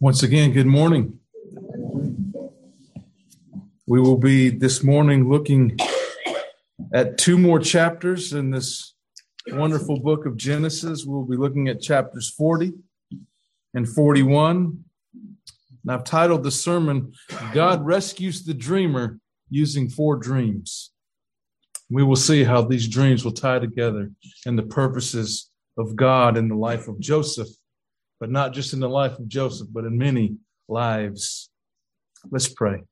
Once again, good morning. We will be this morning looking at two more chapters in this wonderful book of Genesis. We'll be looking at chapters 40 and 41. And I've titled the sermon, God Rescues the Dreamer Using Four Dreams. We will see how these dreams will tie together and the purposes of God in the life of Joseph but not just in the life of Joseph, but in many lives. Let's pray.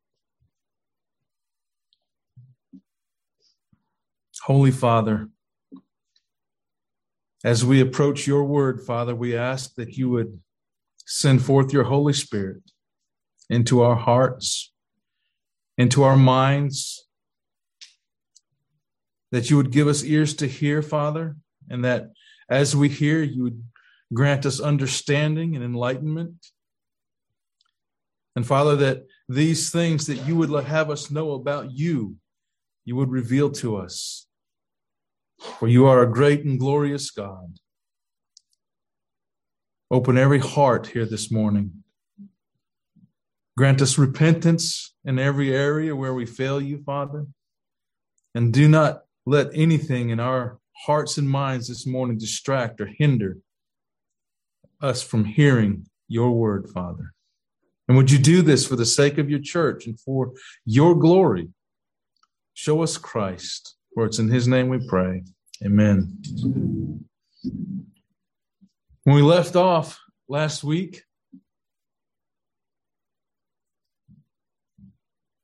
Holy Father, as we approach your word, Father, we ask that you would send forth your Holy Spirit into our hearts, into our minds, that you would give us ears to hear, Father, and that as we hear, you would Grant us understanding and enlightenment. And Father, that these things that you would have us know about you, you would reveal to us. For you are a great and glorious God. Open every heart here this morning. Grant us repentance in every area where we fail you, Father. And do not let anything in our hearts and minds this morning distract or hinder us from hearing your word, Father. And would you do this for the sake of your church and for your glory? Show us Christ, for it's in his name we pray. Amen. When we left off last week,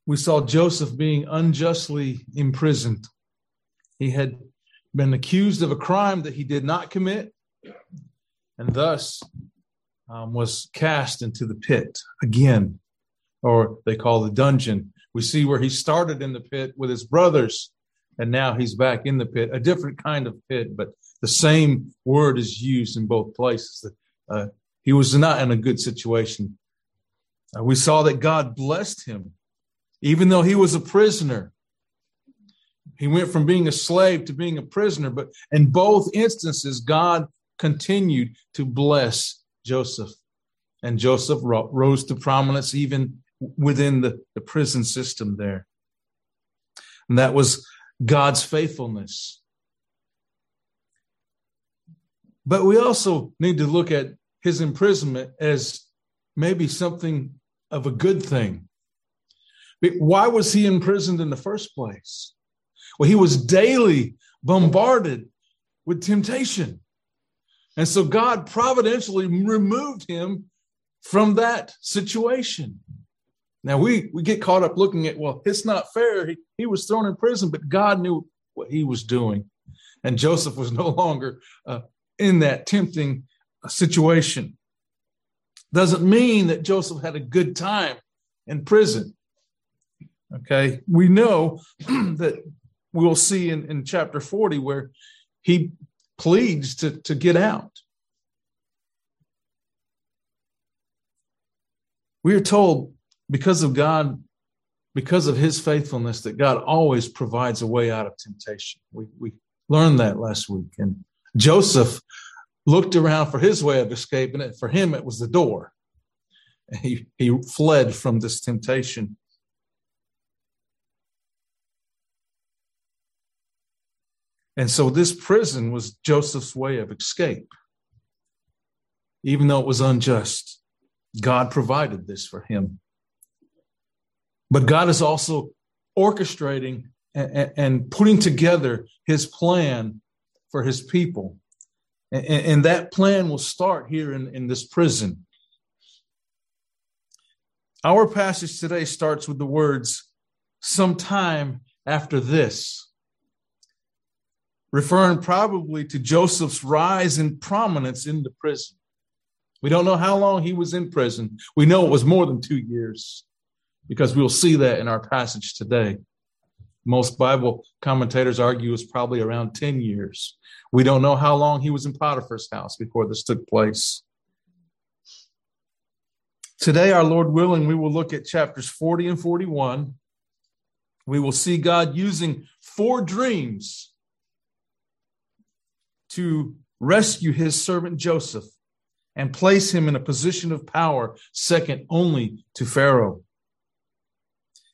we saw Joseph being unjustly imprisoned. He had been accused of a crime that he did not commit, and thus um, was cast into the pit again, or they call the dungeon. We see where he started in the pit with his brothers, and now he's back in the pit, a different kind of pit, but the same word is used in both places. Uh, he was not in a good situation. Uh, we saw that God blessed him, even though he was a prisoner. He went from being a slave to being a prisoner, but in both instances, God continued to bless Joseph. And Joseph rose to prominence even within the, the prison system there. And that was God's faithfulness. But we also need to look at his imprisonment as maybe something of a good thing. Why was he imprisoned in the first place? Well, he was daily bombarded with temptation. And so God providentially removed him from that situation. Now we, we get caught up looking at, well, it's not fair. He, he was thrown in prison, but God knew what he was doing. And Joseph was no longer uh, in that tempting situation. Doesn't mean that Joseph had a good time in prison. Okay. We know that we'll see in, in chapter 40 where he pleads to, to get out. We are told because of God, because of his faithfulness, that God always provides a way out of temptation. We, we learned that last week. And Joseph looked around for his way of escape, and for him, it was the door. He, he fled from this temptation. And so this prison was Joseph's way of escape. Even though it was unjust, God provided this for him. But God is also orchestrating and, putting together his plan for his people. And, that plan will start here in, this prison. Our passage today starts with the words, sometime after this referring probably to Joseph's rise in prominence in the prison. We don't know how long he was in prison. We know it was more than two years because we'll see that in our passage today. Most Bible commentators argue it's probably around 10 years. We don't know how long he was in Potiphar's house before this took place. Today, our Lord willing, we will look at chapters 40 and 41. We will see God using four dreams to rescue his servant Joseph and place him in a position of power second only to Pharaoh.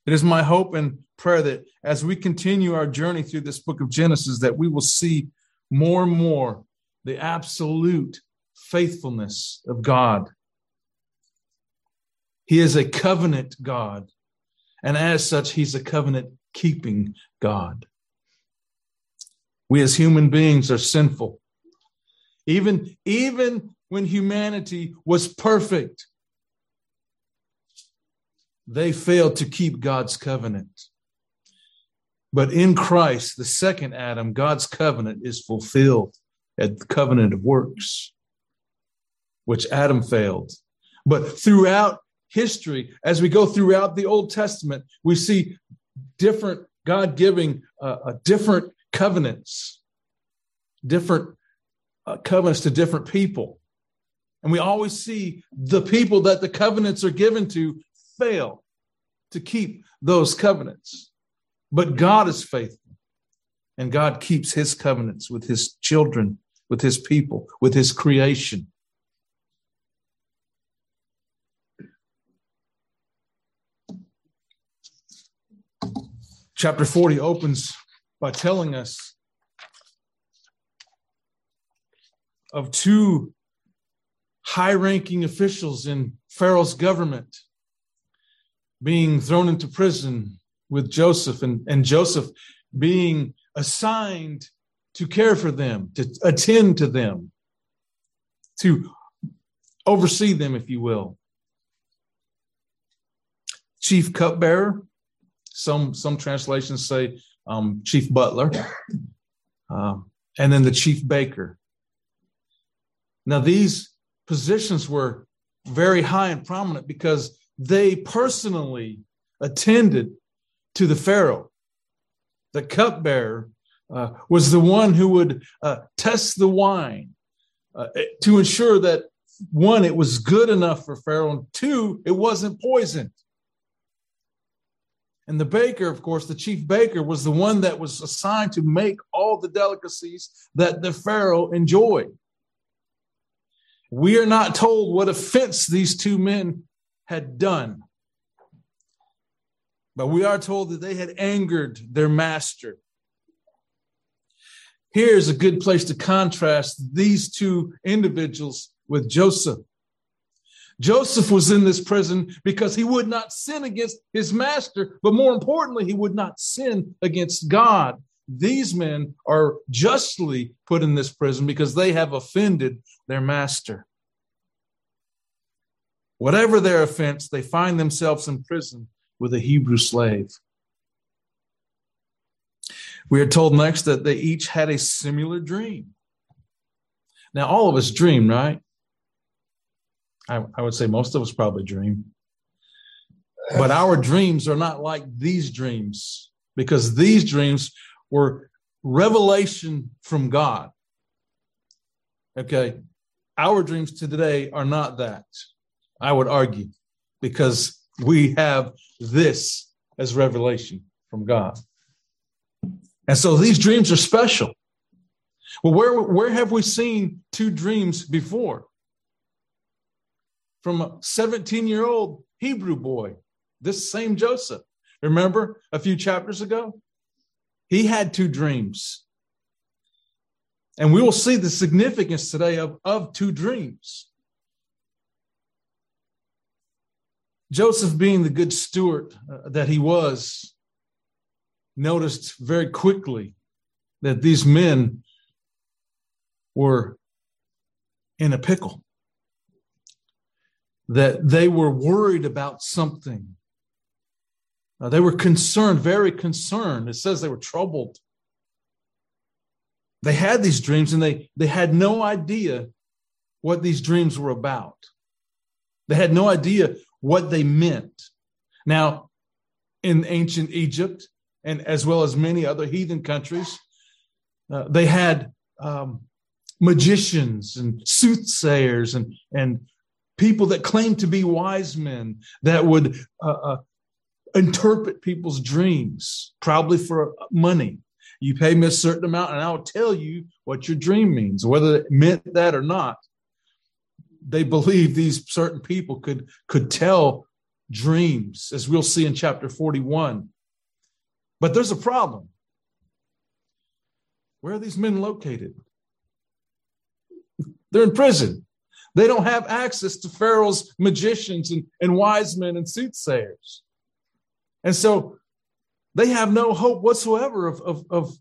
It is my hope and prayer that as we continue our journey through this book of Genesis that we will see more and more the absolute faithfulness of God. He is a covenant God, and as such, he's a covenant keeping God. We as human beings are sinful. Even, even when humanity was perfect, they failed to keep God's covenant. But in Christ, the second Adam, God's covenant is fulfilled at the covenant of works, which Adam failed. But throughout history, as we go throughout the Old Testament, we see different God giving uh, uh, different covenants, different uh, covenants to different people. And we always see the people that the covenants are given to fail to keep those covenants. But God is faithful, and God keeps his covenants with his children, with his people, with his creation. Chapter 40 opens by telling us of two high ranking officials in Pharaoh's government being thrown into prison with Joseph and, and Joseph being assigned to care for them, to attend to them, to oversee them, if you will. Chief cupbearer some some translations say um, chief butler, uh, and then the chief baker. Now these positions were very high and prominent because they personally attended to the pharaoh. The cupbearer uh, was the one who would uh, test the wine uh, to ensure that one, it was good enough for Pharaoh, and two, it wasn't poisoned. And the baker, of course, the chief baker, was the one that was assigned to make all the delicacies that the Pharaoh enjoyed. We are not told what offense these two men had done, but we are told that they had angered their master. Here's a good place to contrast these two individuals with Joseph. Joseph was in this prison because he would not sin against his master, but more importantly, he would not sin against God. These men are justly put in this prison because they have offended their master. Whatever their offense, they find themselves in prison with a Hebrew slave. We are told next that they each had a similar dream. Now, all of us dream, right? I, I would say most of us probably dream. But our dreams are not like these dreams because these dreams were revelation from God. Okay. Our dreams today are not that, I would argue, because we have this as revelation from God. And so these dreams are special. Well, where, where have we seen two dreams before? From a 17 year old Hebrew boy, this same Joseph. Remember a few chapters ago? He had two dreams. And we will see the significance today of, of two dreams. Joseph, being the good steward uh, that he was, noticed very quickly that these men were in a pickle that they were worried about something. Uh, they were concerned, very concerned. It says they were troubled. They had these dreams and they, they had no idea what these dreams were about. They had no idea what they meant. Now, in ancient Egypt, and as well as many other heathen countries, uh, they had um, magicians and soothsayers and, and people that claim to be wise men that would uh, uh, interpret people's dreams, probably for money. You pay me a certain amount, and I'll tell you what your dream means, whether it meant that or not. they believe these certain people could could tell dreams, as we'll see in chapter 41. But there's a problem. Where are these men located? They're in prison. They don't have access to Pharaoh's magicians and, and wise men and soothsayers. And so they have no hope whatsoever of, of, of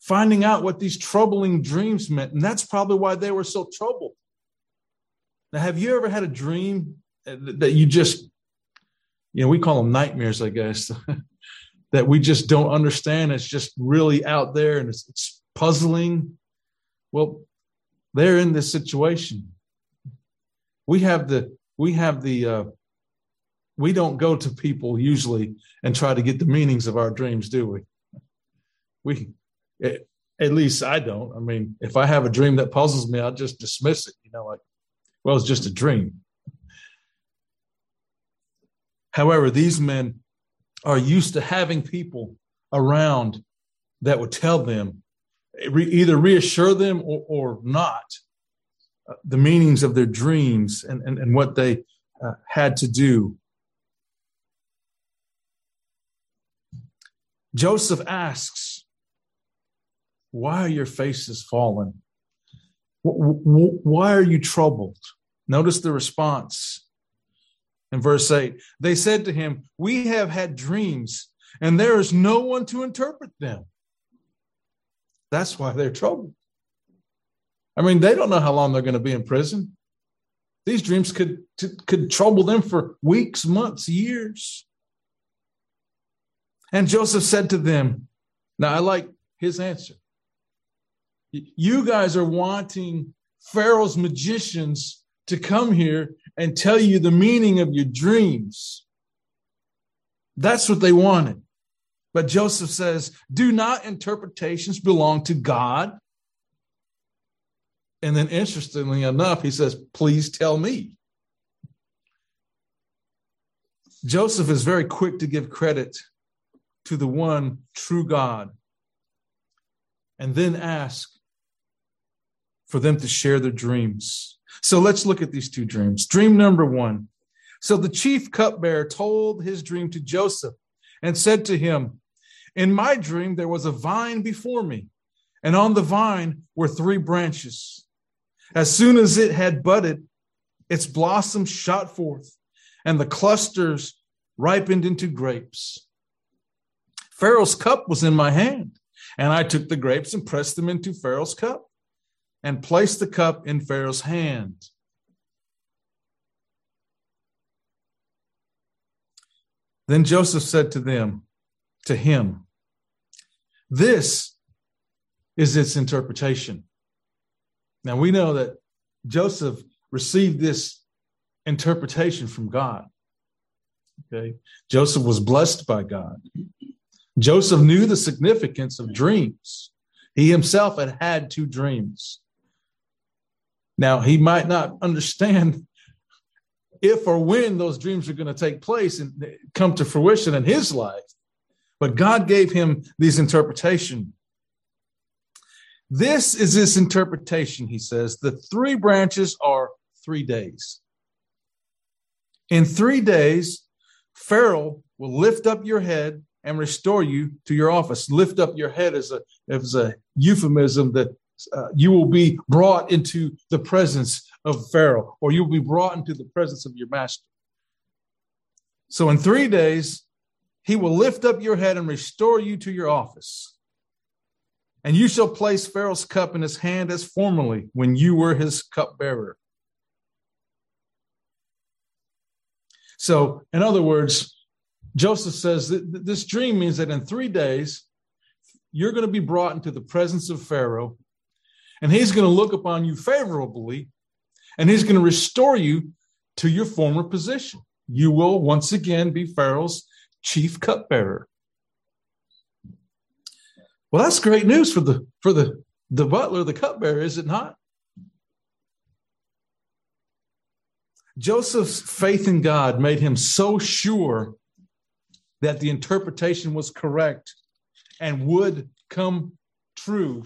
finding out what these troubling dreams meant. And that's probably why they were so troubled. Now, have you ever had a dream that you just, you know, we call them nightmares, I guess, that we just don't understand? It's just really out there and it's, it's puzzling. Well, they're in this situation. We have the, we have the, uh, we don't go to people usually and try to get the meanings of our dreams, do we? We, it, at least I don't. I mean, if I have a dream that puzzles me, I'll just dismiss it. You know, like, well, it's just a dream. However, these men are used to having people around that would tell them, either reassure them or, or not, uh, the meanings of their dreams and, and, and what they uh, had to do. Joseph asks, Why are your faces fallen? Why are you troubled? Notice the response in verse 8. They said to him, We have had dreams, and there is no one to interpret them. That's why they're troubled. I mean, they don't know how long they're going to be in prison. These dreams could, could trouble them for weeks, months, years. And Joseph said to them, Now I like his answer. You guys are wanting Pharaoh's magicians to come here and tell you the meaning of your dreams. That's what they wanted. But Joseph says, Do not interpretations belong to God? And then, interestingly enough, he says, Please tell me. Joseph is very quick to give credit to the one true God and then ask for them to share their dreams. So let's look at these two dreams. Dream number one. So the chief cupbearer told his dream to Joseph and said to him, In my dream, there was a vine before me, and on the vine were three branches. As soon as it had budded, its blossoms shot forth, and the clusters ripened into grapes. Pharaoh's cup was in my hand, and I took the grapes and pressed them into Pharaoh's cup and placed the cup in Pharaoh's hand. Then Joseph said to them, to him, This is its interpretation. Now we know that Joseph received this interpretation from God. Okay. Joseph was blessed by God. Joseph knew the significance of dreams. He himself had had two dreams. Now, he might not understand if or when those dreams are going to take place and come to fruition in his life, but God gave him these interpretation. This is this interpretation, he says. The three branches are three days. In three days, Pharaoh will lift up your head and restore you to your office. Lift up your head as a, as a euphemism that uh, you will be brought into the presence of Pharaoh, or you will be brought into the presence of your master. So in three days, he will lift up your head and restore you to your office. And you shall place Pharaoh's cup in his hand as formerly when you were his cupbearer. So, in other words, Joseph says that this dream means that in three days, you're going to be brought into the presence of Pharaoh, and he's going to look upon you favorably, and he's going to restore you to your former position. You will once again be Pharaoh's chief cupbearer. Well, that's great news for the for the the butler, the cupbearer, is it not? Joseph's faith in God made him so sure that the interpretation was correct and would come true.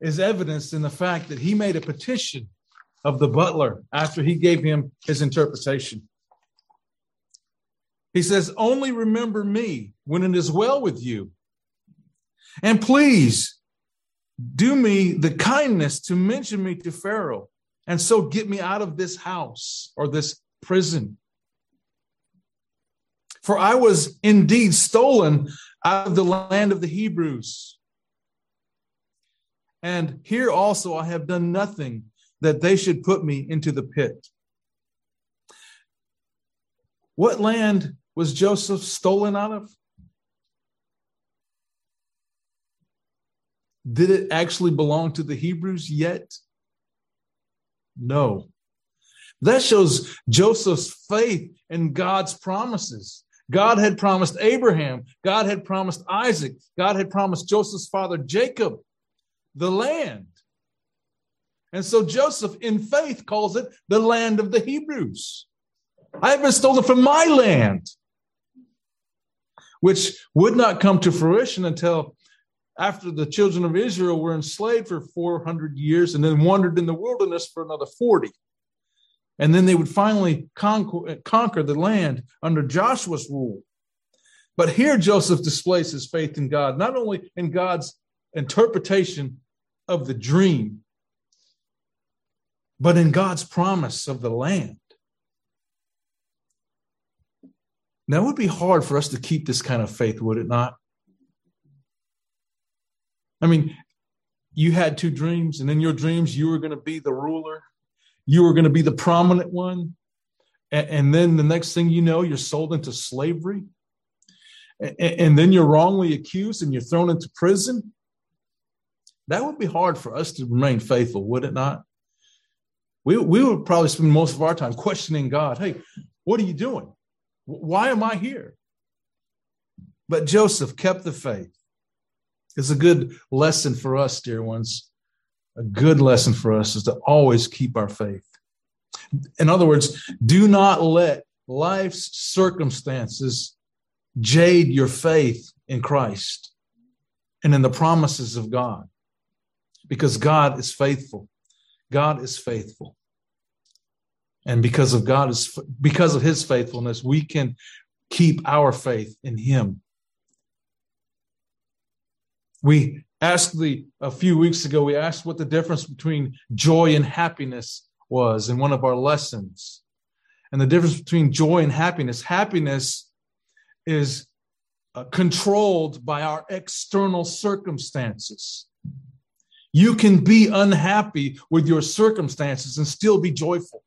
is evidenced in the fact that he made a petition of the butler after he gave him his interpretation. He says, Only remember me when it is well with you. And please do me the kindness to mention me to Pharaoh and so get me out of this house or this prison. For I was indeed stolen out of the land of the Hebrews. And here also I have done nothing that they should put me into the pit. What land was Joseph stolen out of? Did it actually belong to the Hebrews yet? No. That shows Joseph's faith in God's promises. God had promised Abraham, God had promised Isaac, God had promised Joseph's father Jacob the land. And so Joseph, in faith, calls it the land of the Hebrews. I have been stolen from my land, which would not come to fruition until after the children of Israel were enslaved for 400 years and then wandered in the wilderness for another 40. And then they would finally conquer, conquer the land under Joshua's rule. But here Joseph displays his faith in God, not only in God's interpretation of the dream, but in God's promise of the land. Now, it would be hard for us to keep this kind of faith, would it not? I mean, you had two dreams, and in your dreams, you were going to be the ruler, you were going to be the prominent one. And, and, then the next thing you know, you're sold into slavery. And, and then you're wrongly accused and you're thrown into prison. That would be hard for us to remain faithful, would it not? We, we would probably spend most of our time questioning God. Hey, what are you doing? Why am I here? But Joseph kept the faith. It's a good lesson for us, dear ones. A good lesson for us is to always keep our faith. In other words, do not let life's circumstances jade your faith in Christ and in the promises of God because God is faithful. God is faithful. And because of God is because of his faithfulness, we can keep our faith in him we asked the a few weeks ago, we asked what the difference between joy and happiness was in one of our lessons. And the difference between joy and happiness happiness is uh, controlled by our external circumstances. You can be unhappy with your circumstances and still be joyful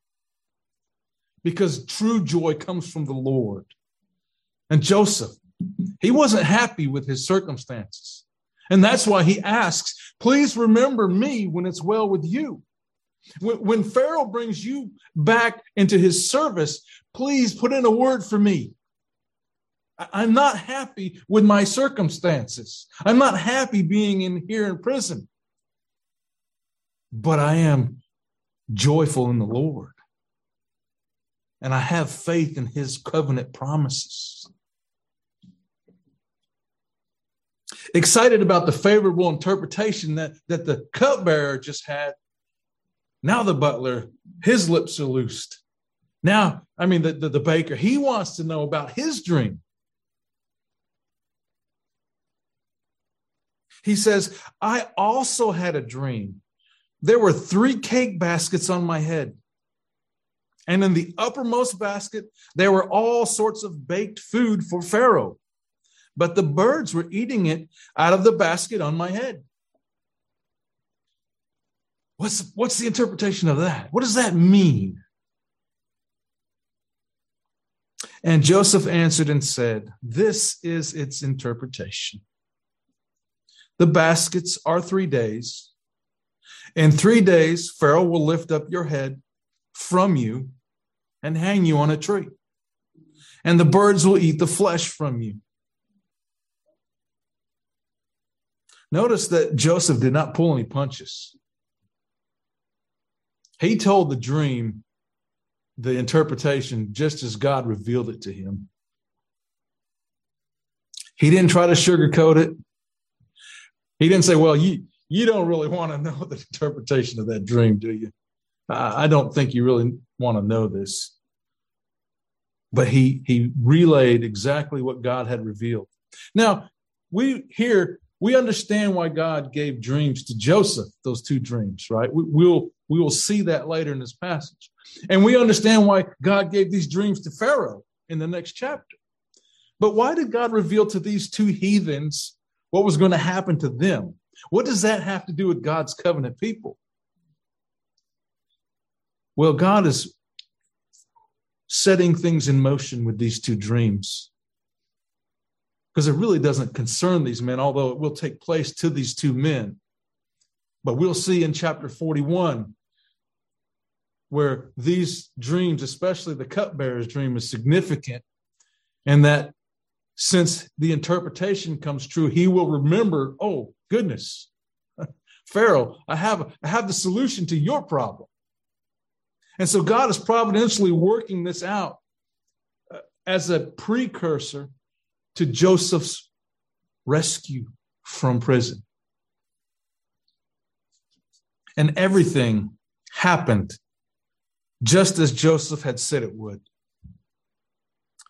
because true joy comes from the Lord. And Joseph, he wasn't happy with his circumstances. And that's why he asks, please remember me when it's well with you. When, Pharaoh brings you back into his service, please put in a word for me. I'm not happy with my circumstances. I'm not happy being in here in prison. But I am joyful in the Lord. And I have faith in his covenant promises. excited about the favorable interpretation that, that the cupbearer just had. Now the butler, his lips are loosed. Now, I mean, the, the, the baker, he wants to know about his dream. He says, I also had a dream. There were three cake baskets on my head. And in the uppermost basket, there were all sorts of baked food for Pharaoh but the birds were eating it out of the basket on my head. What's, what's the interpretation of that? What does that mean? And Joseph answered and said, This is its interpretation. The baskets are three days. In three days, Pharaoh will lift up your head from you and hang you on a tree, and the birds will eat the flesh from you. Notice that Joseph did not pull any punches. He told the dream, the interpretation, just as God revealed it to him. He didn't try to sugarcoat it. He didn't say, well, you, you don't really want to know the interpretation of that dream, do you? I don't think you really want to know this. But he he relayed exactly what God had revealed. Now, we here we understand why God gave dreams to Joseph, those two dreams, right? We, will we will see that later in this passage. And we understand why God gave these dreams to Pharaoh in the next chapter. But why did God reveal to these two heathens what was going to happen to them? What does that have to do with God's covenant people? Well, God is setting things in motion with these two dreams because it really doesn't concern these men, although it will take place to these two men. But we'll see in chapter 41 where these dreams, especially the cupbearer's dream, is significant, and that since the interpretation comes true, he will remember, oh, goodness, Pharaoh, I have, I have the solution to your problem. And so God is providentially working this out uh, as a precursor to Joseph's rescue from prison. And everything happened just as Joseph had said it would.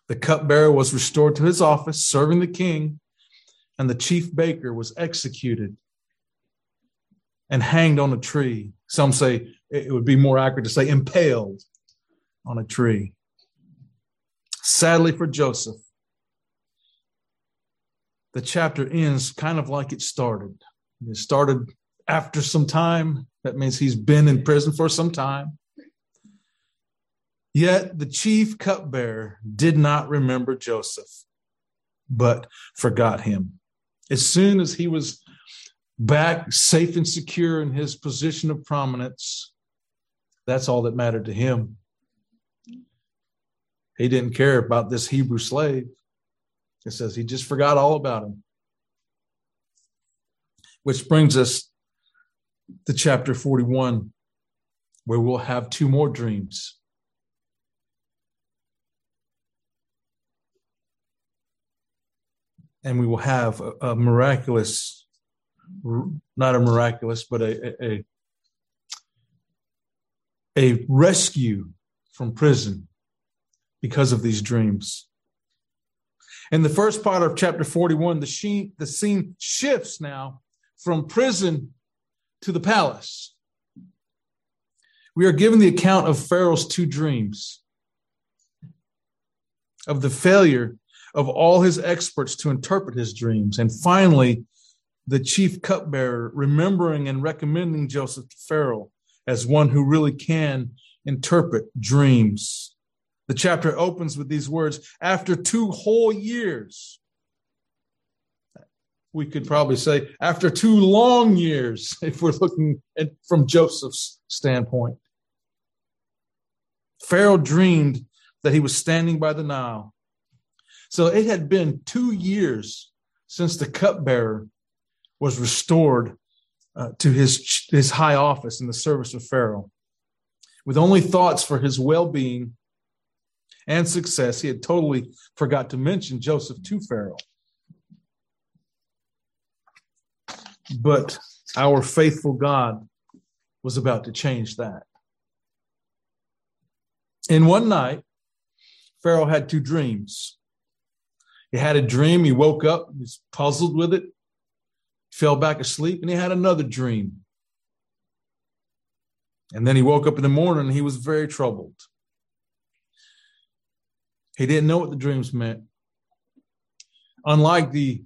The cupbearer was restored to his office, serving the king, and the chief baker was executed and hanged on a tree. Some say it would be more accurate to say impaled on a tree. Sadly for Joseph, the chapter ends kind of like it started. It started after some time. That means he's been in prison for some time. Yet the chief cupbearer did not remember Joseph, but forgot him. As soon as he was back safe and secure in his position of prominence, that's all that mattered to him. He didn't care about this Hebrew slave. It says he just forgot all about him. Which brings us to chapter 41, where we'll have two more dreams. And we will have a, a miraculous, not a miraculous, but a, a, a rescue from prison because of these dreams. In the first part of chapter 41, the, sheen, the scene shifts now from prison to the palace. We are given the account of Pharaoh's two dreams, of the failure of all his experts to interpret his dreams, and finally, the chief cupbearer remembering and recommending Joseph to Pharaoh as one who really can interpret dreams. The chapter opens with these words after two whole years. We could probably say after two long years, if we're looking at, from Joseph's standpoint. Pharaoh dreamed that he was standing by the Nile. So it had been two years since the cupbearer was restored uh, to his, his high office in the service of Pharaoh. With only thoughts for his well being and success, he had totally forgot to mention Joseph to Pharaoh. But our faithful God was about to change that. In one night, Pharaoh had two dreams. He had a dream, he woke up, he was puzzled with it, fell back asleep, and he had another dream. And then he woke up in the morning and he was very troubled. He didn't know what the dreams meant. Unlike the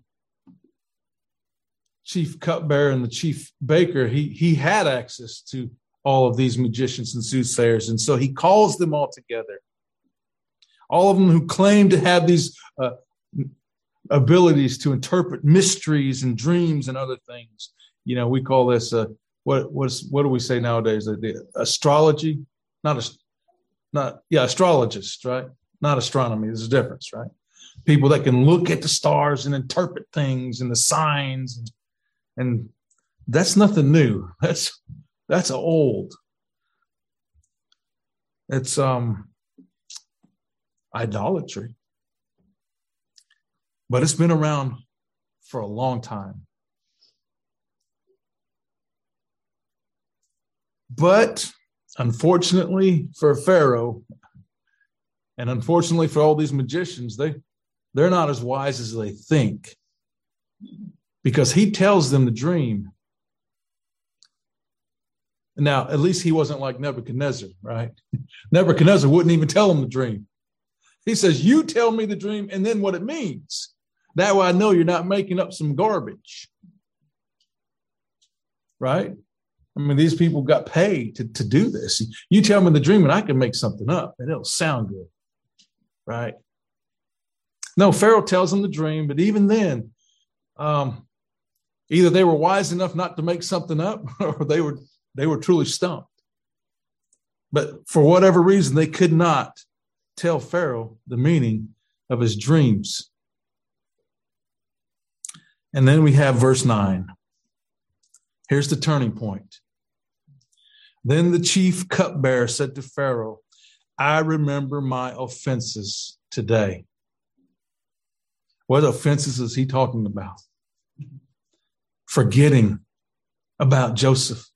chief cupbearer and the chief baker, he, he had access to all of these magicians and soothsayers. And so he calls them all together. All of them who claim to have these uh, abilities to interpret mysteries and dreams and other things. You know, we call this uh, what was what do we say nowadays? The astrology, not a, not yeah, astrologists, right? not astronomy. There's a difference, right? People that can look at the stars and interpret things and the signs, and, and that's nothing new. That's that's old. It's um idolatry, but it's been around for a long time. But unfortunately for Pharaoh, and unfortunately for all these magicians, they they're not as wise as they think. Because he tells them the dream. Now, at least he wasn't like Nebuchadnezzar, right? Nebuchadnezzar wouldn't even tell him the dream. He says, You tell me the dream and then what it means. That way I know you're not making up some garbage. Right? I mean, these people got paid to, to do this. You tell me the dream and I can make something up and it'll sound good. Right? No, Pharaoh tells them the dream, but even then, um, either they were wise enough not to make something up or they were they were truly stumped. But for whatever reason, they could not tell Pharaoh the meaning of his dreams. And then we have verse 9. Here's the turning point. Then the chief cupbearer said to Pharaoh, I remember my offenses today. What offenses is he talking about? Forgetting about Joseph.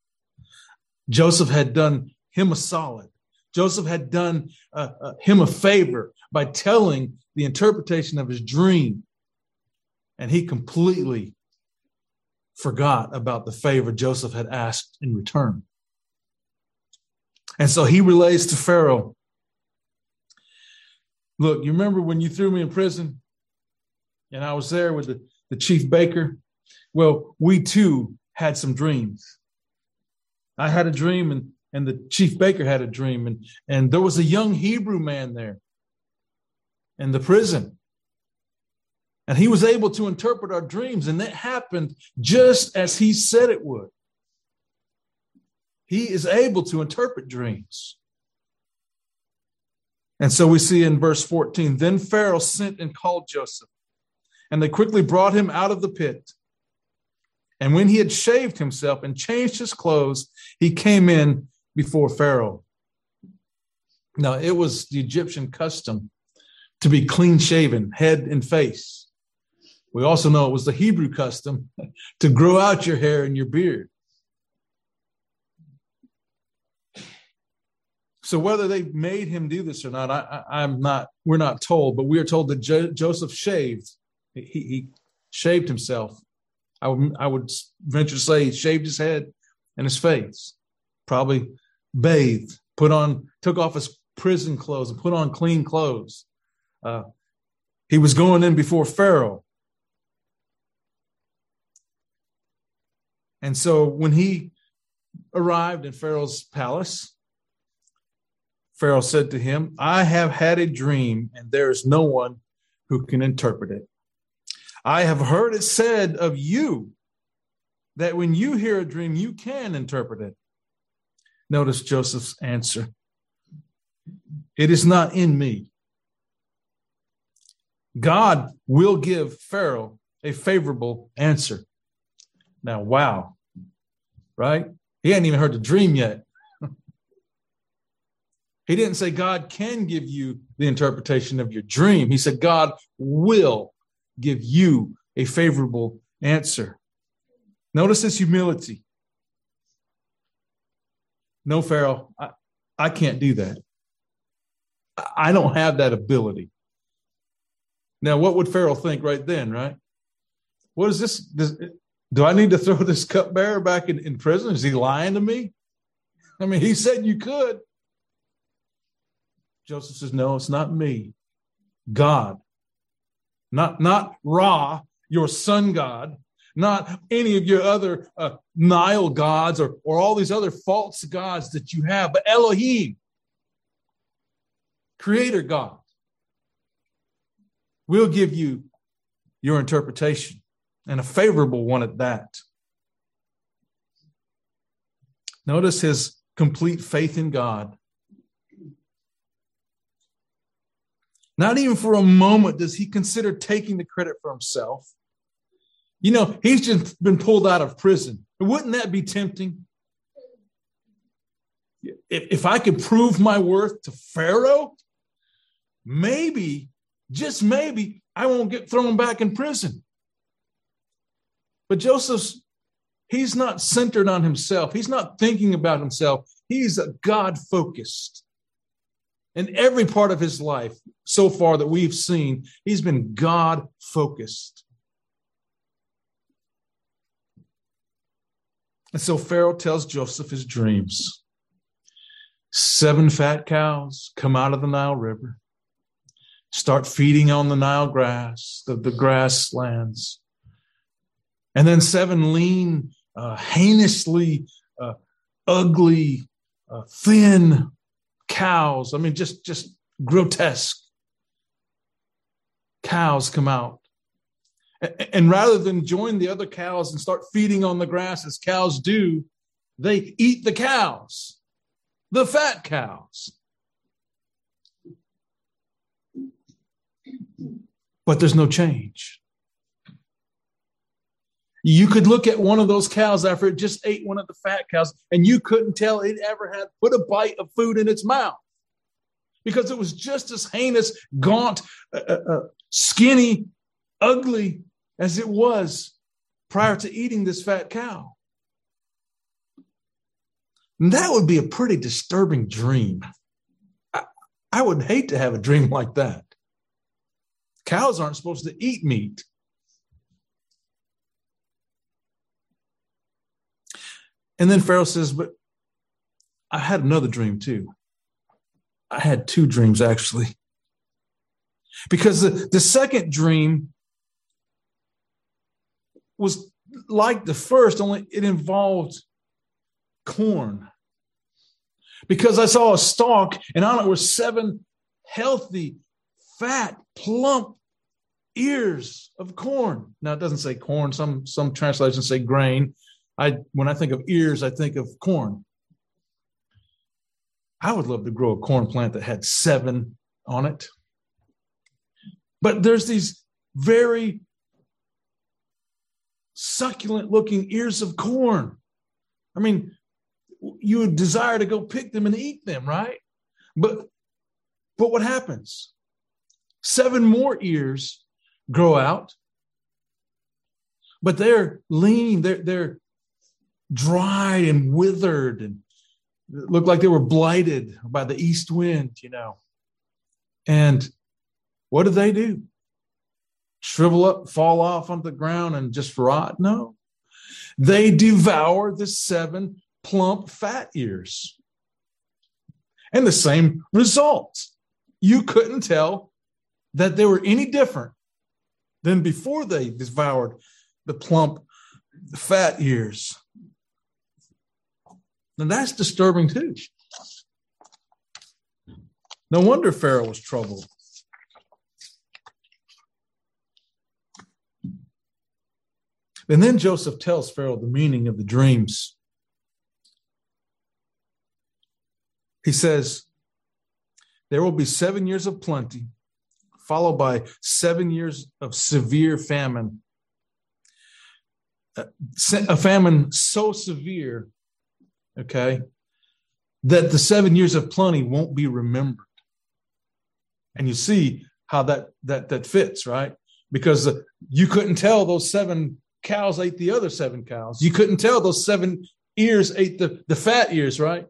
Joseph had done him a solid. Joseph had done uh, uh, him a favor by telling the interpretation of his dream. And he completely forgot about the favor Joseph had asked in return. And so he relays to Pharaoh Look, you remember when you threw me in prison and I was there with the, the chief baker? Well, we too had some dreams. I had a dream and, and the chief baker had a dream and, and there was a young Hebrew man there in the prison. And he was able to interpret our dreams, and that happened just as he said it would. He is able to interpret dreams. And so we see in verse 14 then Pharaoh sent and called Joseph, and they quickly brought him out of the pit. And when he had shaved himself and changed his clothes, he came in before Pharaoh. Now, it was the Egyptian custom to be clean shaven, head and face. We also know it was the Hebrew custom to grow out your hair and your beard. So whether they made him do this or not, I, am not. We're not told, but we are told that jo- Joseph shaved. He, he, shaved himself. I would, I would venture to say he shaved his head and his face. Probably bathed, put on, took off his prison clothes and put on clean clothes. Uh, he was going in before Pharaoh. And so when he arrived in Pharaoh's palace, Pharaoh said to him, I have had a dream, and there is no one who can interpret it. I have heard it said of you that when you hear a dream, you can interpret it. Notice Joseph's answer It is not in me. God will give Pharaoh a favorable answer. Now, wow, right? He hadn't even heard the dream yet. He didn't say God can give you the interpretation of your dream. He said God will give you a favorable answer. Notice his humility. No, Pharaoh, I, I can't do that. I don't have that ability. Now, what would Pharaoh think right then, right? What is this? Does, do I need to throw this cupbearer back in, in prison? Is he lying to me? I mean, he said you could. Joseph says, No, it's not me. God. Not, not Ra, your sun God, not any of your other uh, Nile gods or, or all these other false gods that you have, but Elohim, Creator God, will give you your interpretation and a favorable one at that. Notice his complete faith in God. Not even for a moment does he consider taking the credit for himself. You know, he's just been pulled out of prison. Wouldn't that be tempting? If, if I could prove my worth to Pharaoh, maybe, just maybe, I won't get thrown back in prison. But Joseph's he's not centered on himself. He's not thinking about himself. He's God focused. In every part of his life so far that we've seen, he's been God focused. And so Pharaoh tells Joseph his dreams. Seven fat cows come out of the Nile River, start feeding on the Nile grass, the, the grasslands. And then seven lean, uh, heinously uh, ugly, uh, thin cows. I mean, just, just grotesque cows come out. And rather than join the other cows and start feeding on the grass as cows do, they eat the cows, the fat cows. But there's no change. You could look at one of those cows after it just ate one of the fat cows, and you couldn't tell it ever had put a bite of food in its mouth because it was just as heinous, gaunt, uh, uh, uh skinny, ugly as it was prior to eating this fat cow. And that would be a pretty disturbing dream. I, I would hate to have a dream like that. Cows aren't supposed to eat meat. And then Pharaoh says, But I had another dream too. I had two dreams actually. Because the, the second dream was like the first, only it involved corn. Because I saw a stalk, and on it were seven healthy, fat, plump ears of corn. Now it doesn't say corn. Some some translations say grain. I when I think of ears, I think of corn. I would love to grow a corn plant that had seven on it. But there's these very succulent looking ears of corn. I mean, you would desire to go pick them and eat them, right? But but what happens? Seven more ears grow out, but they're lean, they're they're dry and withered and looked like they were blighted by the east wind, you know. And what do they do? shrivel up, fall off onto the ground, and just rot? No. They devour the seven plump fat ears. And the same results. You couldn't tell that they were any different than before they devoured the plump fat ears. And that's disturbing too. No wonder Pharaoh was troubled. And then Joseph tells Pharaoh the meaning of the dreams. He says, There will be seven years of plenty, followed by seven years of severe famine. Uh, a famine so severe, okay, that the seven years of plenty won't be remembered. And you see how that that that fits, right? Because uh, you couldn't tell those seven cows ate the other seven cows. You couldn't tell those seven ears ate the, the fat ears, right?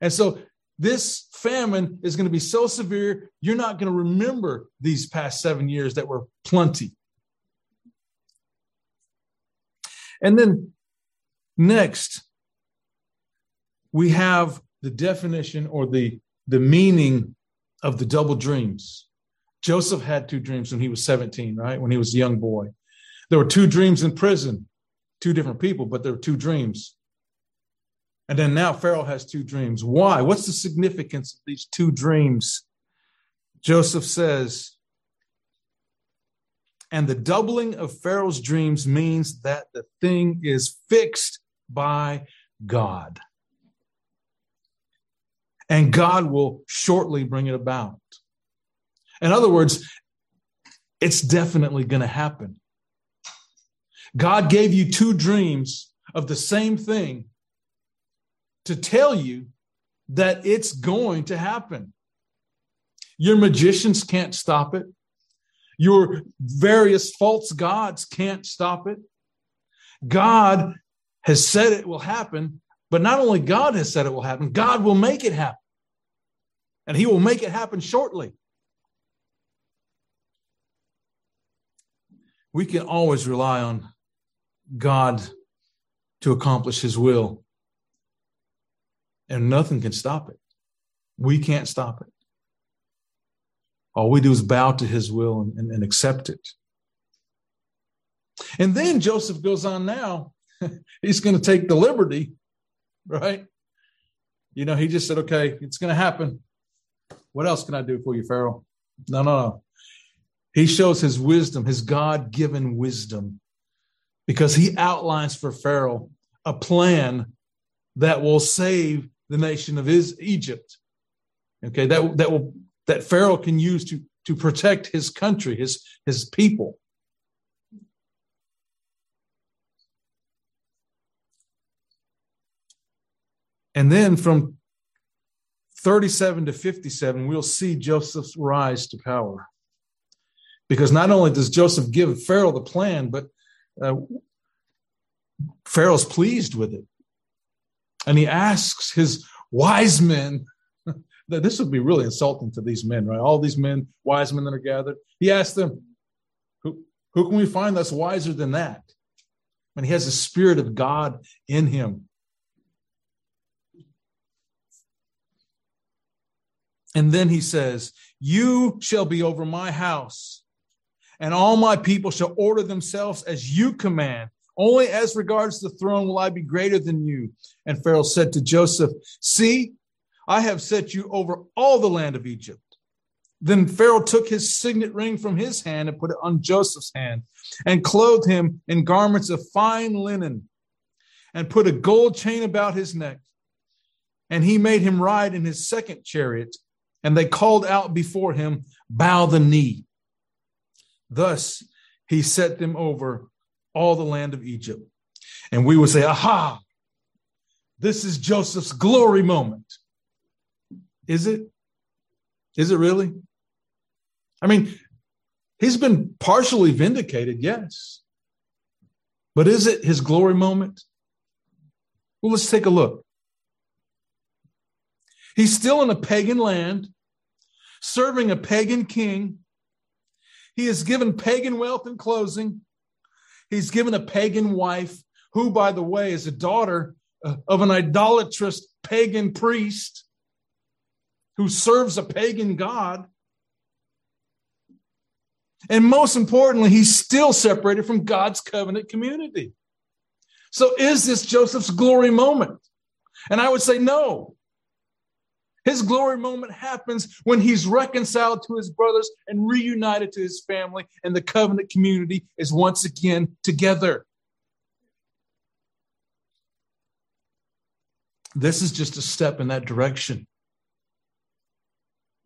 And so this famine is going to be so severe, you're not going to remember these past seven years that were plenty. And then next, we have the definition or the, the meaning of the double dreams. Joseph had two dreams when he was 17, right? When he was a young boy. There were two dreams in prison, two different people, but there were two dreams. And then now Pharaoh has two dreams. Why? What's the significance of these two dreams? Joseph says, and the doubling of Pharaoh's dreams means that the thing is fixed by God. And God will shortly bring it about. In other words, it's definitely going to happen. God gave you two dreams of the same thing to tell you that it's going to happen. Your magicians can't stop it. Your various false gods can't stop it. God has said it will happen, but not only God has said it will happen, God will make it happen. And he will make it happen shortly. We can always rely on God to accomplish his will, and nothing can stop it. We can't stop it. All we do is bow to his will and, and, and accept it. And then Joseph goes on now. He's going to take the liberty, right? You know, he just said, okay, it's going to happen. What else can I do for you, Pharaoh? No, no, no. He shows his wisdom, his God given wisdom, because he outlines for Pharaoh a plan that will save the nation of his Egypt. Okay, that, that will that Pharaoh can use to, to protect his country, his, his people. And then from 37 to 57, we'll see Joseph's rise to power. Because not only does Joseph give Pharaoh the plan, but uh, Pharaoh's pleased with it. And he asks his wise men this would be really insulting to these men, right? All these men, wise men that are gathered. He asks them, who, who can we find that's wiser than that? And he has the spirit of God in him. And then he says, You shall be over my house, and all my people shall order themselves as you command. Only as regards the throne will I be greater than you. And Pharaoh said to Joseph, See, I have set you over all the land of Egypt. Then Pharaoh took his signet ring from his hand and put it on Joseph's hand, and clothed him in garments of fine linen, and put a gold chain about his neck. And he made him ride in his second chariot, and they called out before him, Bow the knee. Thus he set them over all the land of Egypt. And we would say, Aha, this is Joseph's glory moment. Is it? Is it really? I mean, he's been partially vindicated, yes. But is it his glory moment? Well, let's take a look. He's still in a pagan land, serving a pagan king. He is given pagan wealth and closing. He's given a pagan wife, who, by the way, is a daughter uh, of an idolatrous pagan priest who serves a pagan God. And most importantly, he's still separated from God's covenant community. So, is this Joseph's glory moment? And I would say no. His glory moment happens when he's reconciled to his brothers and reunited to his family, and the covenant community is once again together. This is just a step in that direction.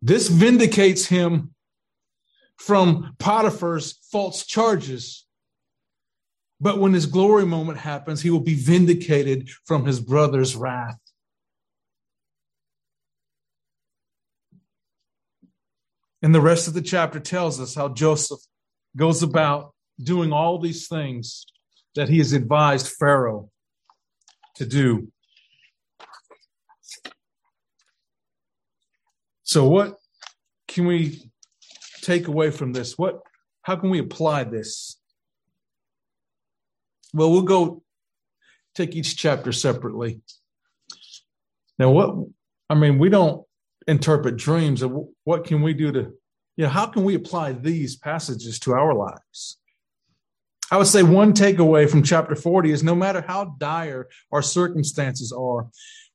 This vindicates him from Potiphar's false charges. But when his glory moment happens, he will be vindicated from his brother's wrath. And the rest of the chapter tells us how Joseph goes about doing all these things that he has advised Pharaoh to do. So, what can we take away from this? What, how can we apply this? Well, we'll go take each chapter separately. Now, what I mean, we don't interpret dreams. And what can we do to, you know, how can we apply these passages to our lives? I would say one takeaway from chapter 40 is no matter how dire our circumstances are,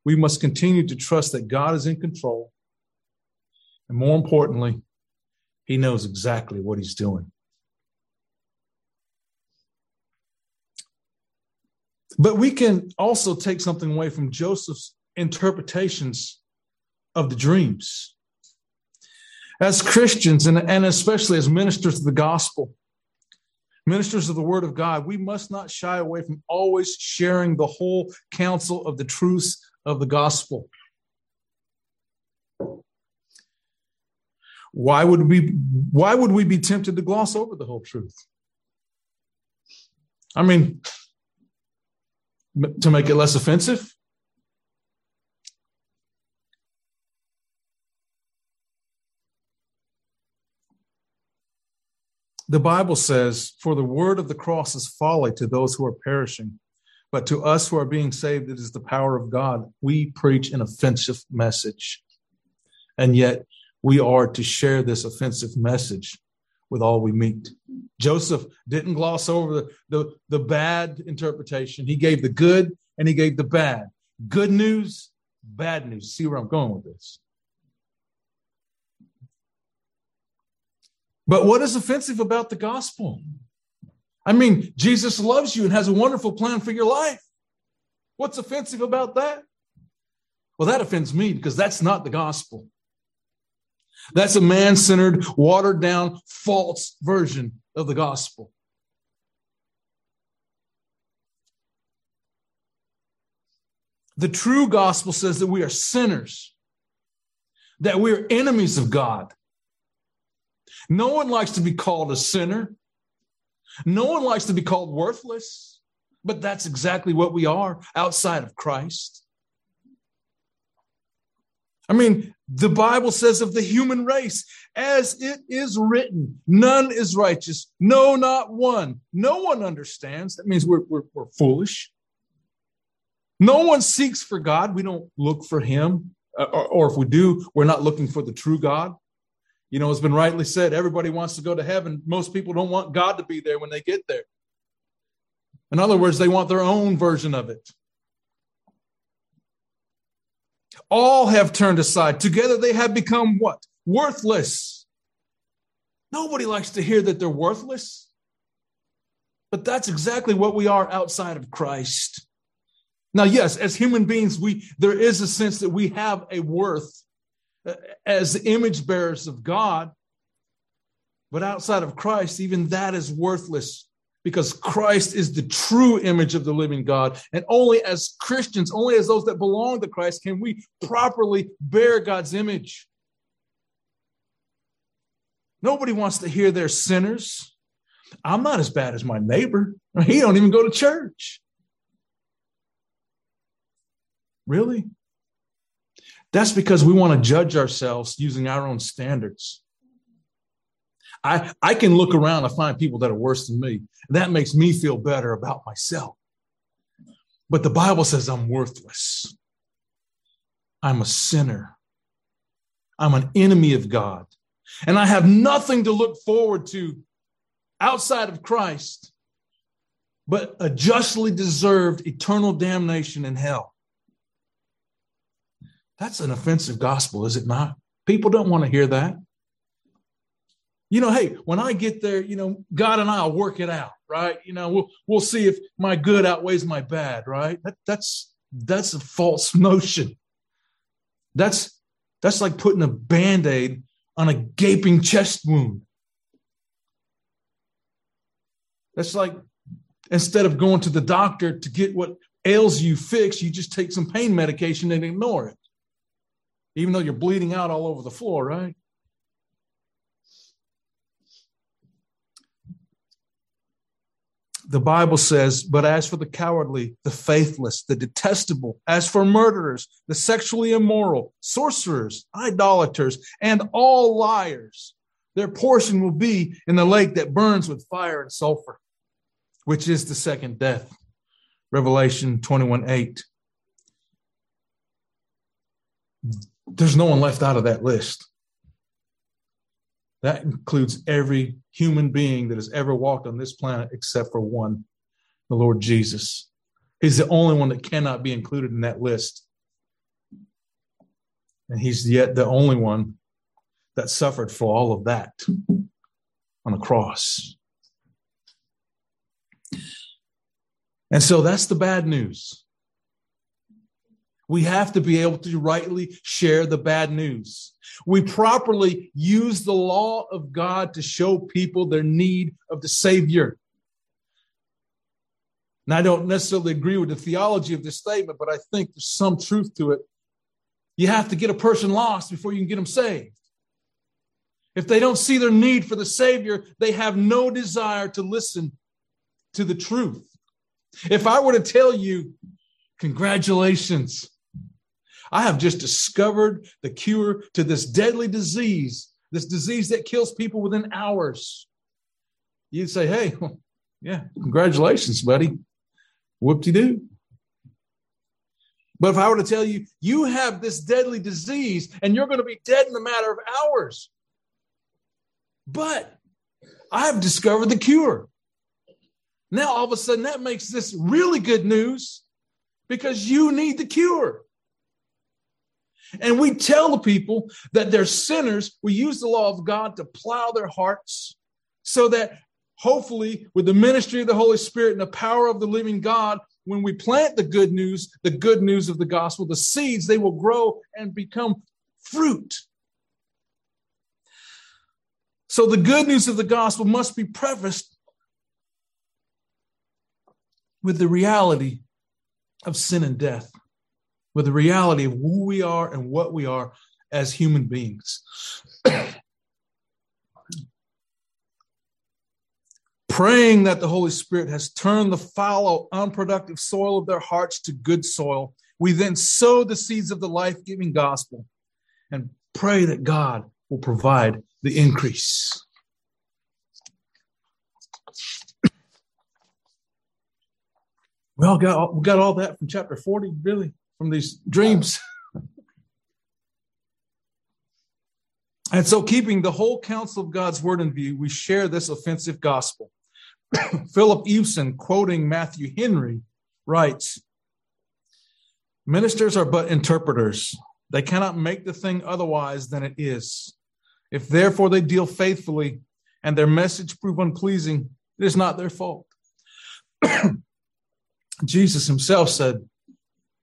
we must continue to trust that God is in control and more importantly, he knows exactly what he's doing. But we can also take something away from Joseph's interpretations of the dreams. As Christians, and, and especially as ministers of the gospel, ministers of the word of God, we must not shy away from always sharing the whole counsel of the truths of the gospel. why would we why would we be tempted to gloss over the whole truth i mean to make it less offensive? The Bible says, For the word of the cross is folly to those who are perishing, but to us who are being saved, it is the power of God. We preach an offensive message. And yet, we are to share this offensive message with all we meet. Joseph didn't gloss over the, the, the bad interpretation. He gave the good and he gave the bad. Good news, bad news. See where I'm going with this. But what is offensive about the gospel? I mean, Jesus loves you and has a wonderful plan for your life. What's offensive about that? Well, that offends me because that's not the gospel. That's a man centered, watered down, false version of the gospel. The true gospel says that we are sinners, that we're enemies of God. No one likes to be called a sinner. No one likes to be called worthless, but that's exactly what we are outside of Christ. I mean, the Bible says of the human race, as it is written, none is righteous, no, not one. No one understands. That means we're, we're, we're foolish. No one seeks for God. We don't look for Him. Uh, or, or if we do, we're not looking for the true God. You know, it's been rightly said everybody wants to go to heaven. Most people don't want God to be there when they get there. In other words, they want their own version of it. All have turned aside. Together they have become what? Worthless. Nobody likes to hear that they're worthless. But that's exactly what we are outside of Christ. Now, yes, as human beings, we there is a sense that we have a worth as image bearers of God. But outside of Christ, even that is worthless because Christ is the true image of the living God. And only as Christians, only as those that belong to Christ, can we properly bear God's image. Nobody wants to hear they're sinners. I'm not as bad as my neighbor. He don't even go to church. Really? That's because we want to judge ourselves using our own standards. I, I can look around and find people that are worse than me. That makes me feel better about myself. But the Bible says I'm worthless. I'm a sinner. I'm an enemy of God. And I have nothing to look forward to outside of Christ but a justly deserved eternal damnation in hell. That's an offensive gospel, is it not? People don't want to hear that. You know, hey, when I get there, you know, God and I'll work it out, right? You know, we'll we'll see if my good outweighs my bad, right? That, that's that's a false notion. That's that's like putting a band-aid on a gaping chest wound. That's like instead of going to the doctor to get what ails you fixed, you just take some pain medication and ignore it. Even though you're bleeding out all over the floor, right? the Bible says, but as for the cowardly, the faithless, the detestable, as for murderers, the sexually immoral, sorcerers, idolaters, and all liars, their portion will be in the lake that burns with fire and sulfur, which is the second death. Revelation 21 8. There's no one left out of that list. That includes every human being that has ever walked on this planet except for one, the Lord Jesus. He's the only one that cannot be included in that list. And he's yet the only one that suffered for all of that on the cross. And so that's the bad news. We have to be able to rightly share the bad news. We properly use the law of God to show people their need of the Savior. And I don't necessarily agree with the theology of this statement, but I think there's some truth to it. You have to get a person lost before you can get them saved. If they don't see their need for the Savior, they have no desire to listen to the truth. If I were to tell you, congratulations, I have just discovered the cure to this deadly disease, this disease that kills people within hours. You'd say, hey, well, yeah, congratulations, buddy. Whoop de doo. But if I were to tell you, you have this deadly disease and you're going to be dead in a matter of hours, but I've discovered the cure. Now, all of a sudden, that makes this really good news because you need the cure. And we tell the people that they're sinners. We use the law of God to plow their hearts so that hopefully, with the ministry of the Holy Spirit and the power of the living God, when we plant the good news, the good news of the gospel, the seeds, they will grow and become fruit. So the good news of the gospel must be prefaced with the reality of sin and death with the reality of who we are and what we are as human beings. Praying that the Holy Spirit has turned the fallow, unproductive soil of their hearts to good soil. We then sow the seeds of the life giving gospel and pray that God will provide the increase. We all got we got all that from chapter 40, really from these dreams. and so, keeping the whole counsel of God's word in view, we share this offensive gospel. Philip Eveson, quoting Matthew Henry, writes Ministers are but interpreters. They cannot make the thing otherwise than it is. If therefore they deal faithfully and their message prove unpleasing, it is not their fault. Jesus himself said,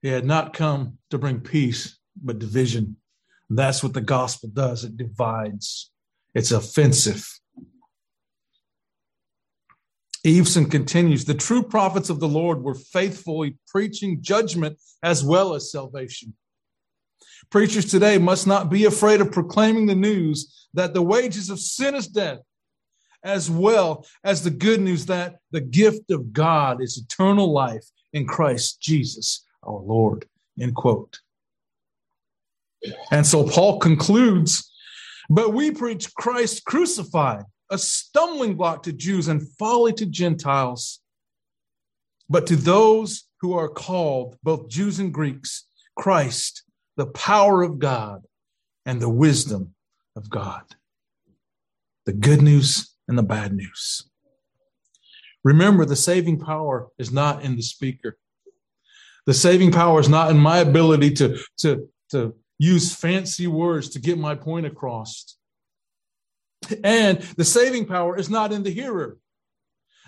he had not come to bring peace, but division. That's what the gospel does it divides, it's offensive. Eveson continues The true prophets of the Lord were faithfully preaching judgment as well as salvation. Preachers today must not be afraid of proclaiming the news that the wages of sin is death, as well as the good news that the gift of God is eternal life in Christ Jesus our Lord. End quote. And so Paul concludes, but we preach Christ crucified, a stumbling block to Jews and folly to Gentiles. But to those who are called, both Jews and Greeks, Christ, the power of God and the wisdom of God. The good news and the bad news. Remember, the saving power is not in the speaker. The saving power is not in my ability to, to, to use fancy words to get my point across. And the saving power is not in the hearer,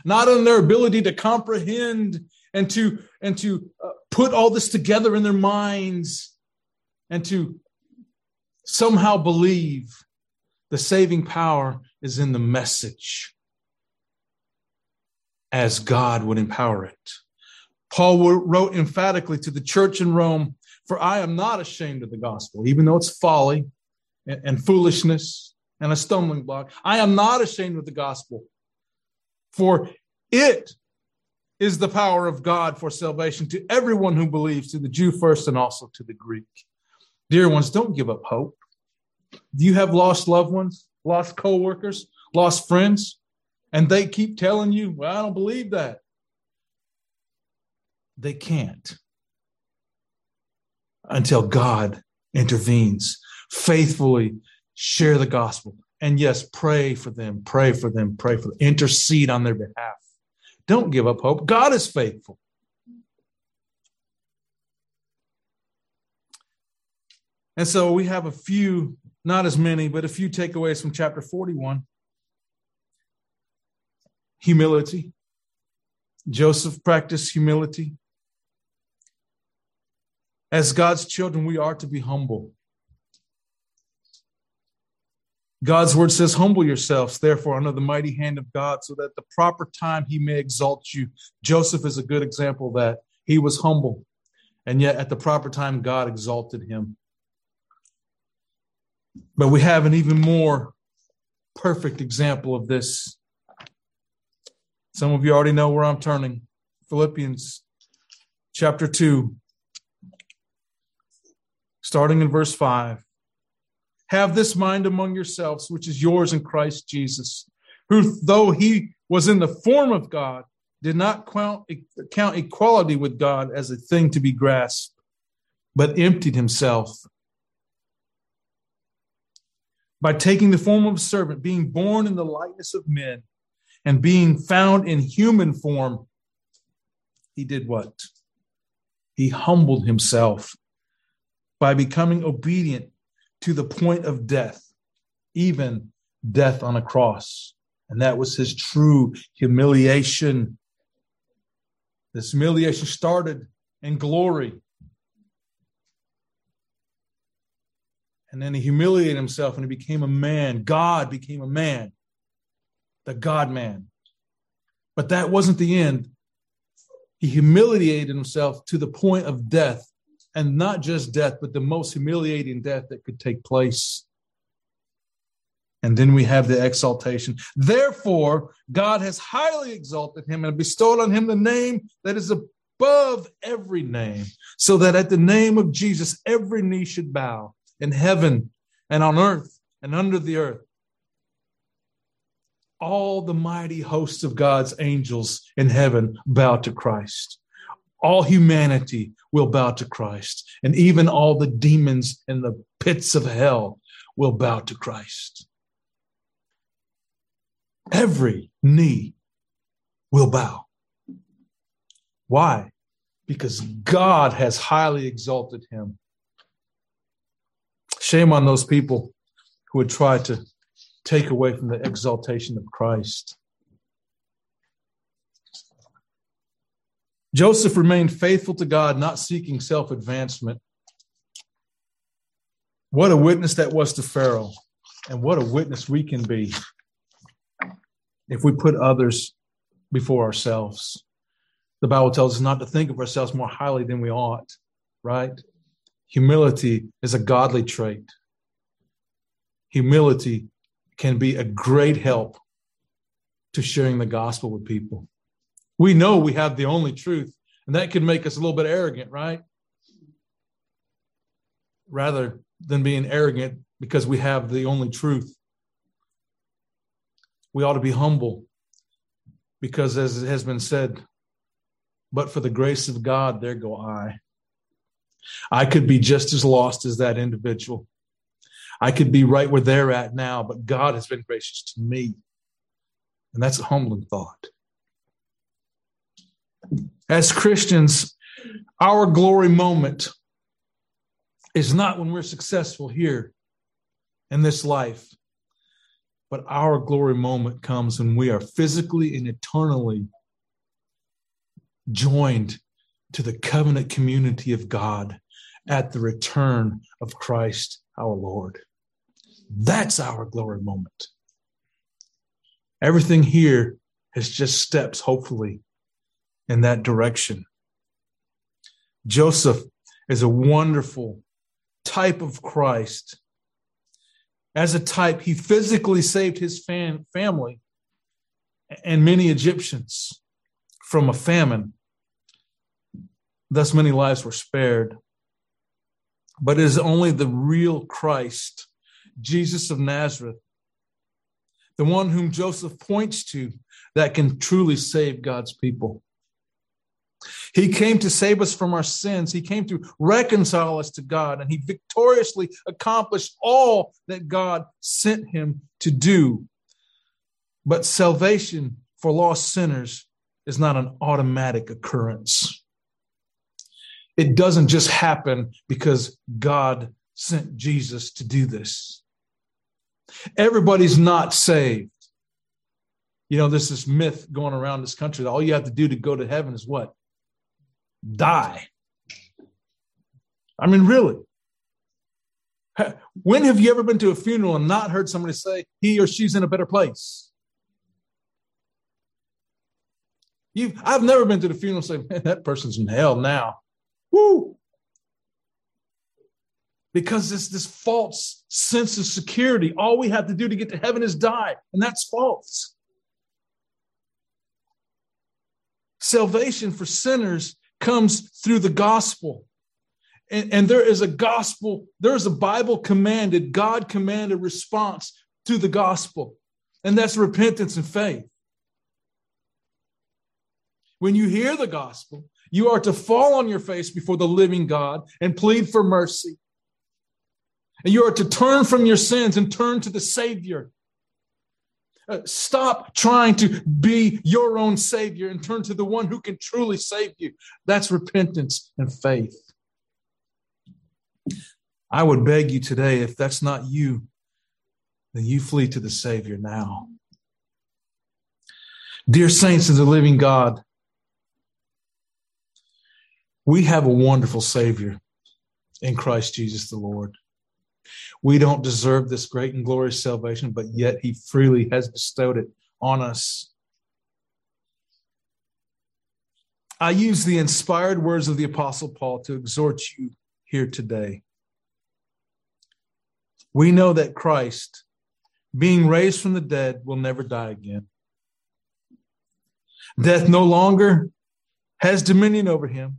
not in their ability to comprehend and to, and to uh, put all this together in their minds and to somehow believe. The saving power is in the message as God would empower it. Paul wrote emphatically to the church in Rome, For I am not ashamed of the gospel, even though it's folly and, foolishness and a stumbling block. I am not ashamed of the gospel, for it is the power of God for salvation to everyone who believes, to the Jew first and also to the Greek. Dear ones, don't give up hope. Do you have lost loved ones, lost co-workers, lost friends? And they keep telling you, well, I don't believe that. They can't until God intervenes. Faithfully share the gospel. And yes, pray for them, pray for them, pray for them, intercede on their behalf. Don't give up hope. God is faithful. And so we have a few, not as many, but a few takeaways from chapter 41 humility. Joseph practiced humility. As God's children, we are to be humble. God's word says, Humble yourselves, therefore, under the mighty hand of God, so that the proper time he may exalt you. Joseph is a good example that he was humble, and yet at the proper time, God exalted him. But we have an even more perfect example of this. Some of you already know where I'm turning. Philippians chapter 2, starting in verse 5. Have this mind among yourselves, which is yours in Christ Jesus, who, though he was in the form of God, did not count, count equality with God as a thing to be grasped, but emptied himself by taking the form of a servant, being born in the likeness of men, and being found in human form, he did what? He humbled himself by becoming obedient to the point of death, even death on a cross. And that was his true humiliation. This humiliation started in glory. And then he humiliated himself and he became a man. God became a man, the God man. But that wasn't the end. He humiliated himself to the point of death and not just death, but the most humiliating death that could take place. And then we have the exaltation. Therefore, God has highly exalted him and bestowed on him the name that is above every name, so that at the name of Jesus, every knee should bow in heaven and on earth and under the earth. All the mighty hosts of God's angels in heaven bow to Christ all humanity will bow to Christ, and even all the demons in the pits of hell will bow to Christ. Every knee will bow. Why? Because God has highly exalted him. Shame on those people who would try to take away from the exaltation of Christ. Joseph remained faithful to God, not seeking self advancement. What a witness that was to Pharaoh, and what a witness we can be if we put others before ourselves. The Bible tells us not to think of ourselves more highly than we ought, right? Humility is a godly trait. Humility can be a great help to sharing the gospel with people. We know we have the only truth, and that can make us a little bit arrogant, right? Rather than being arrogant because we have the only truth. We ought to be humble because, as it has been said, but for the grace of God, there go I. I could be just as lost as that individual. I could be right where they're at now, but God has been gracious to me. And that's a humbling thought. As Christians, our glory moment is not when we're successful here in this life, but our glory moment comes when we are physically and eternally joined to the covenant community of God at the return of Christ our Lord. That's our glory moment. Everything here is just steps, hopefully, in that direction. Joseph is a wonderful type of Christ. As a type, he physically saved his fam- family and many Egyptians from a famine. Thus, many lives were spared. But it is only the real Christ, Jesus of Nazareth, the one whom Joseph points to, that can truly save God's people. He came to save us from our sins. He came to reconcile us to God, and he victoriously accomplished all that God sent him to do. But salvation for lost sinners is not an automatic occurrence. It doesn't just happen because God sent Jesus to do this. Everybody's not saved. You know, there's this myth going around this country that all you have to do to go to heaven is what? Die. I mean, really. When have you ever been to a funeral and not heard somebody say he or she's in a better place? you I've never been to the funeral and say, man, that person's in hell now. Woo! Because it's this false sense of security. All we have to do to get to heaven is die, and that's false. salvation for sinners comes through the gospel. And, and there is a gospel, there is a Bible commanded, God commanded response to the gospel, and that's repentance and faith. When you hear the gospel, you are to fall on your face before the living God and plead for mercy. And you are to turn from your sins and turn to the Savior. Uh, stop trying to be your own Savior and turn to the one who can truly save you. That's repentance and faith. I would beg you today, if that's not you, then you flee to the Savior now. Dear saints of the living God, we have a wonderful Savior in Christ Jesus the Lord. We don't deserve this great and glorious salvation, but yet He freely has bestowed it on us. I use the inspired words of the Apostle Paul to exhort you here today. We know that Christ, being raised from the dead, will never die again. Death no longer has dominion over him.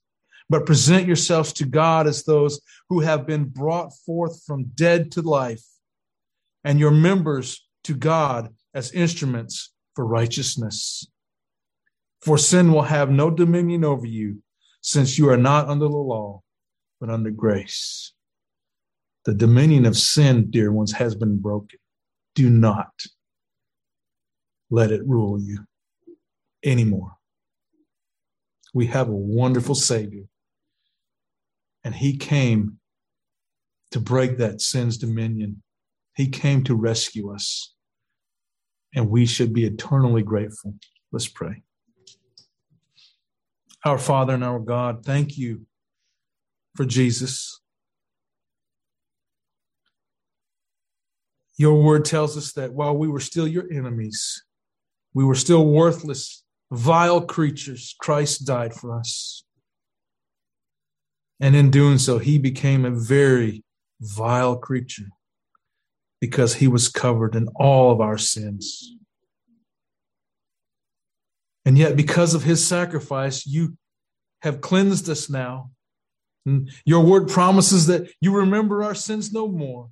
but present yourselves to God as those who have been brought forth from dead to life, and your members to God as instruments for righteousness. For sin will have no dominion over you, since you are not under the law, but under grace. The dominion of sin, dear ones, has been broken. Do not let it rule you anymore. We have a wonderful Savior and he came to break that sin's dominion. He came to rescue us. And we should be eternally grateful. Let's pray. Our Father and our God, thank you for Jesus. Your word tells us that while we were still your enemies, we were still worthless, vile creatures, Christ died for us. And in doing so, he became a very vile creature because he was covered in all of our sins. And yet, because of his sacrifice, you have cleansed us now. And your word promises that you remember our sins no more.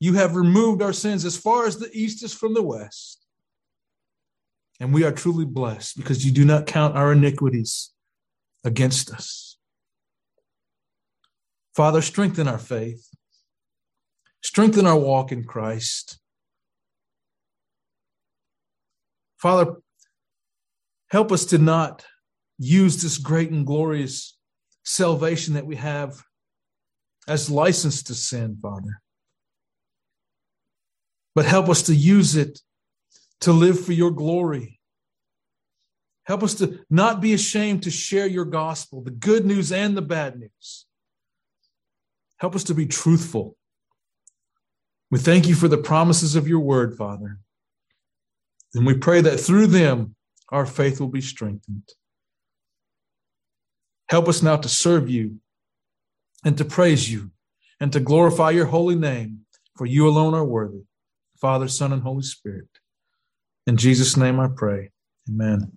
You have removed our sins as far as the east is from the west. And we are truly blessed because you do not count our iniquities against us. Father, strengthen our faith, strengthen our walk in Christ. Father, help us to not use this great and glorious salvation that we have as license to sin, Father. But help us to use it to live for your glory. Help us to not be ashamed to share your gospel, the good news and the bad news. Help us to be truthful. We thank you for the promises of your word, Father. And we pray that through them, our faith will be strengthened. Help us now to serve you and to praise you and to glorify your holy name, for you alone are worthy. Father, Son, and Holy Spirit. In Jesus' name I pray. Amen.